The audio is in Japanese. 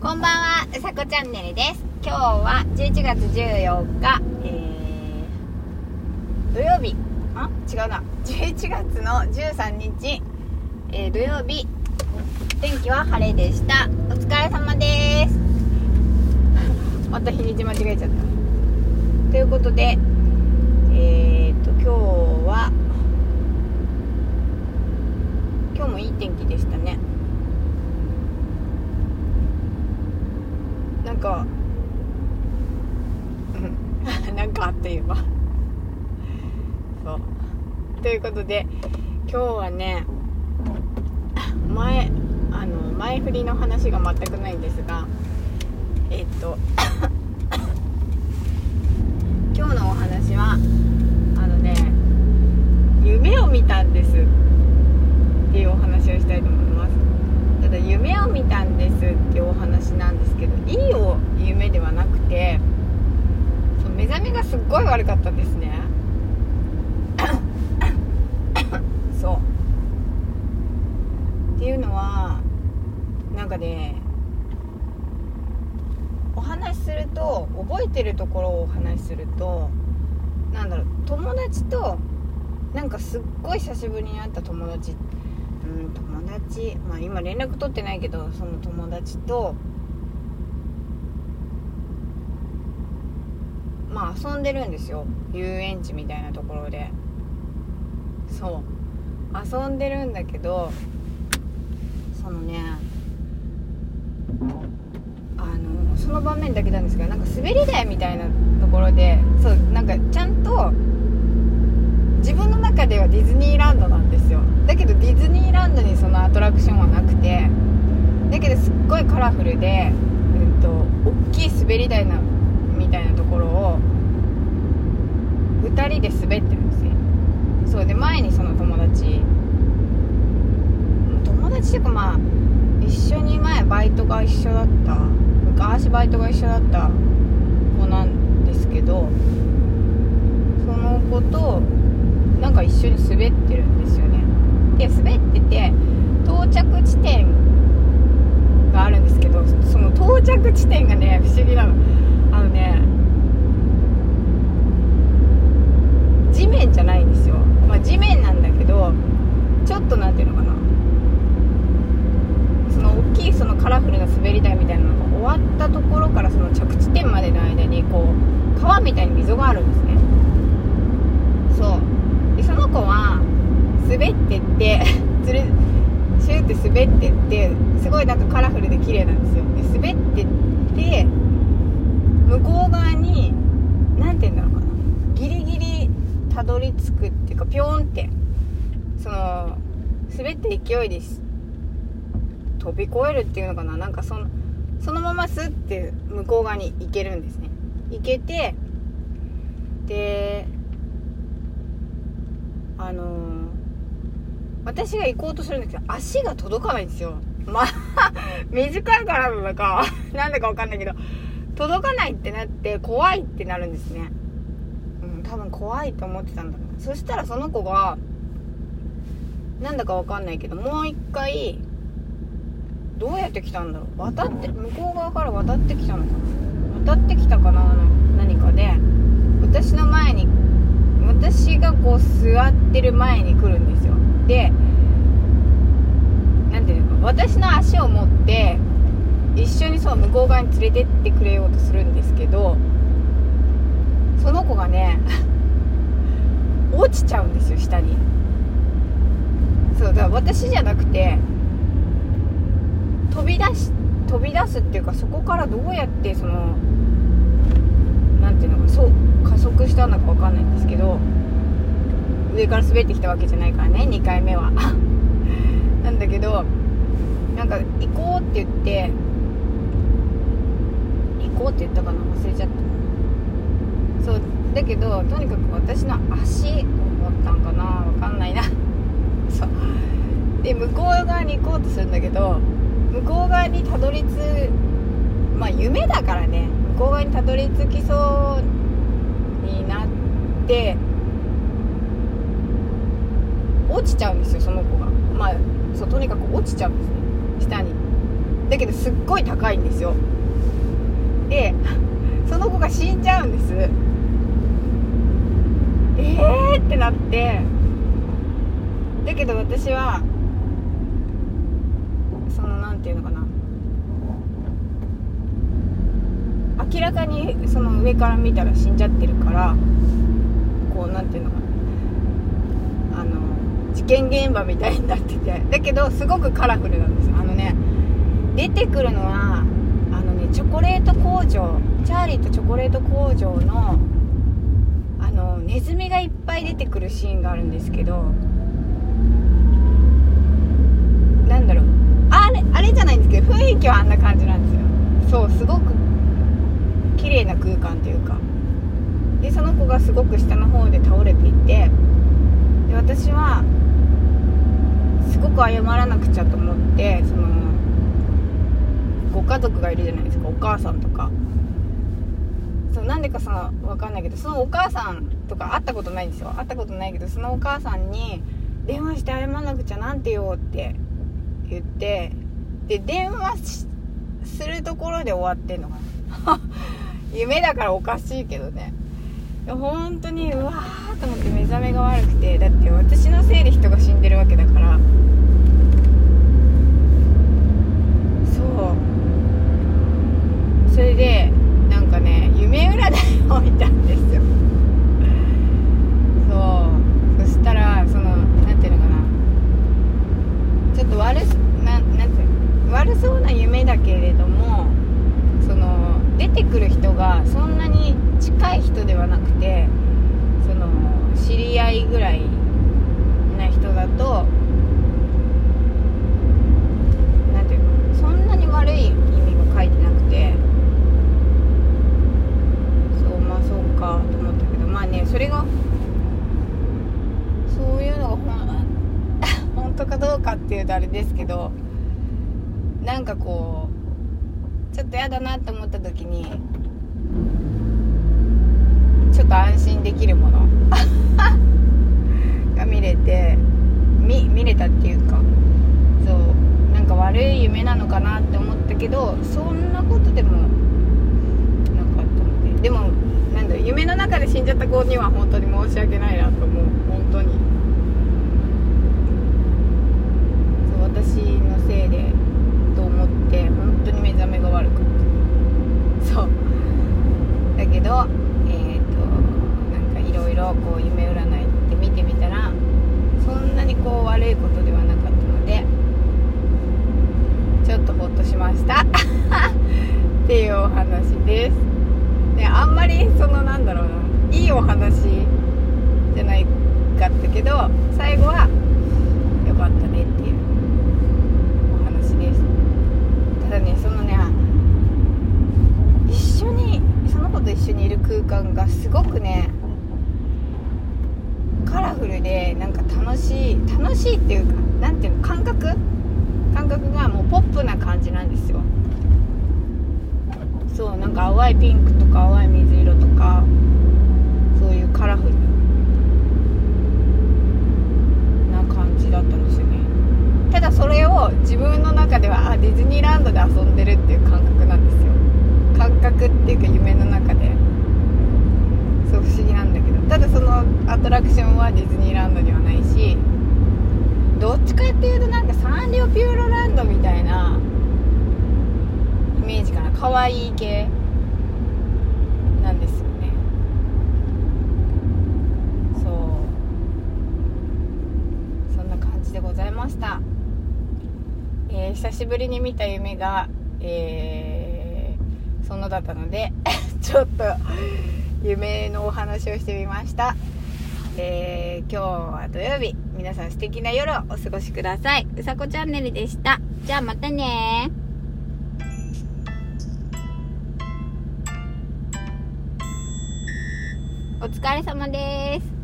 こんばんは、うさこチャンネルです。今日は11月14日、えー、土曜日、あ違うな、11月の13日、えー、土曜日、天気は晴れでした。お疲れ様です。また日にち間違えちゃった。ということで、えーと、今日は、今日もいい天気でしたね。なんか。う んなんかあっという間そう。ということで今日はね前あの前振りの話が全くないんですがえっと 今日のお話はあのね夢を見たんですっていうお話をしたいと思いますただ夢を見たんですっていうお話なんですけどいいお夢ではなくてその目覚めがすっごい悪かったんですね。そう。っていうのはなんかねお話しすると覚えてるところをお話しするとなんだろう友達となんかすっごい久しぶりに会った友達うん友達まあ今連絡取ってないけどその友達とまあ遊んでるんですよ。遊園地みたいなところで。そう。遊んでるんだけどそのねあのその場面だけなんですけどなんか滑り台みたいなところでそうなんかちゃんと自分の中ではディズニーランドなんですよだけどディズニーランドにそのアトラクションはなくてだけどすっごいカラフルで、うんと、大きい滑り台なみたいなところを2人で滑ってるんですよ。そうで前にその友達。友達っていうかまあ一緒に前バイトが一緒だった。昔バイトが一緒だった子なんですけどその子となんか一緒に滑ってるんですよねで滑ってて到着地点があるんですけどその到着地点がね不思議なの。あのね地面じゃないんですよ、まあ、地面なんだけどちょっと何ていうのかな。その大きいそのカラフルな滑り台みたいなのが終わったところからその着地点までの間にこう川みたいに溝があるんですね。そう。でその子は滑ってって つるシューって滑ってってすごいなんかカラフルで綺麗なんですよで滑ってって向こう側に何て言うんだろうかなギリギリたどり着くっていうかピョーンってその滑って勢いで飛び越えるっていうのかな。なんかそのそのままスッて向こう側に行けるんですね。行けてであのー、私が行こうとするんですけど足が届かないんですよ。まあ 短いからなのかなんだかわかんないけど届かないってなって怖いってなるんですね。多分怖いと思ってたんだそしたらその子がなんだかわかんないけどもう一回どうやって来たんだろう。渡って向こう側から渡ってきたのかな。渡ってきたかな何かで。私の前に私がこう座ってる前に来るんですよ。で何ていうのか私の足を持って一緒にそう向こう側に連れてってくれようとするんですけど子がね落ちちゃうんですよ下に。そうだから私じゃなくて飛び出し飛び出すっていうかそこからどうやってその何ていうのかそう加速したのか分かんないんですけど上から滑ってきたわけじゃないからね2回目は。なんだけどなんか行こうって言って行こうって言ったかな？忘れちゃった。そうだけどとにかく私の足を持ったんかな分かんないな。そう。で向こう側に行こうとするんだけど向こう側にたどり着まあ夢だからね。向こう側にたどり着きそうになって落ちちゃうんですよその子が。まあそうとにかく落ちちゃうんですね。下に。だけどすっごい高いんですよ。で その子が死んじゃうんです。えーってなって。だけど私はその何て言うのかな。明らかにその上から見たら死んじゃってるからこう何て言うのかな。あの事件現場みたいになってて。だけどすごくカラフルなんですあのね出てくるのはあのねチョコレート工場チャーリーとチョコレート工場のネズミがいっぱい出てくるシーンがあるんですけどなんだろう。あれあれじゃないんですけど雰囲気はあんな感じなんですよ。そうすごく綺麗な空間というか。でその子がすごく下の方で倒れていてで私はすごく謝らなくちゃと思ってそのご家族がいるじゃないですかお母さんとか。そうなんでかその分かんないけどそのお母さんとか会ったことないんですよ。会ったことないけどそのお母さんに電話して謝らなくちゃなんてよって言ってで電話するところで終わってんのかな。夢だからおかしいけどね。本当にうわーと思って目覚めが悪くてだって私のせいで人が死んでるわけだから。そう。それで夢占いを見たんですよそうそしたらその何ていうのかなちょっと悪ななんて悪そうな夢だけれどもその出てくる人がそんなに近い人ではなくてその知り合いぐらいな人だとなんていうのそんなに悪い意味が書いてなくてそうまあそうかと思ったけどまあねそれがそういうのがほん本当かどうかっていうとあれですけどなんかこうちょっと嫌だなって思った時にちょっと安心できるもの が見れて見見れたっていうかそうなんか悪い夢なのかなって思ったけどそんなことでもなかったので。でもなんだろ夢の中で死んじゃった子には本当に申し訳ないなと思う。本当にそう私のせいでと思って本当に目覚めが悪くってそう。だけどえっ、ー、となんかいろいろこう夢占いって見てみたらそんなにこう悪いことではなかったのでちょっとホッとしました。っていうお話です。であんまりそのなんだろうないいお話じゃないかったけど最後は良かったねっていうお話です。ただねそのね一緒にその子と一緒にいる空間がすごくねカラフルでなんか楽しい楽しいっていうか何ていうの感覚？感覚がもうポップな感じなんですよ。そうなんか淡いピンクとか淡い水色とかそういうカラフルな感じだったんですよね。ただそれを自分の中ではあディズニーランドで遊んでるっていう感覚なんですよ。感覚っていうか夢の中でそう不思議なんだけどただそのアトラクションはディズニーランドにはないしどっちかっていうとなんかサンリオピューロランドみたいなイメージかな。可愛い系なんですよね。そう。そんな感じでございました、えー、久しぶりに見た夢がえー、そのだったので ちょっと夢のお話をしてみました。えー、今日は土曜日。皆さん素敵な夜をお過ごしください。うさこチャンネルでした。じゃあまたね。お疲れ様です。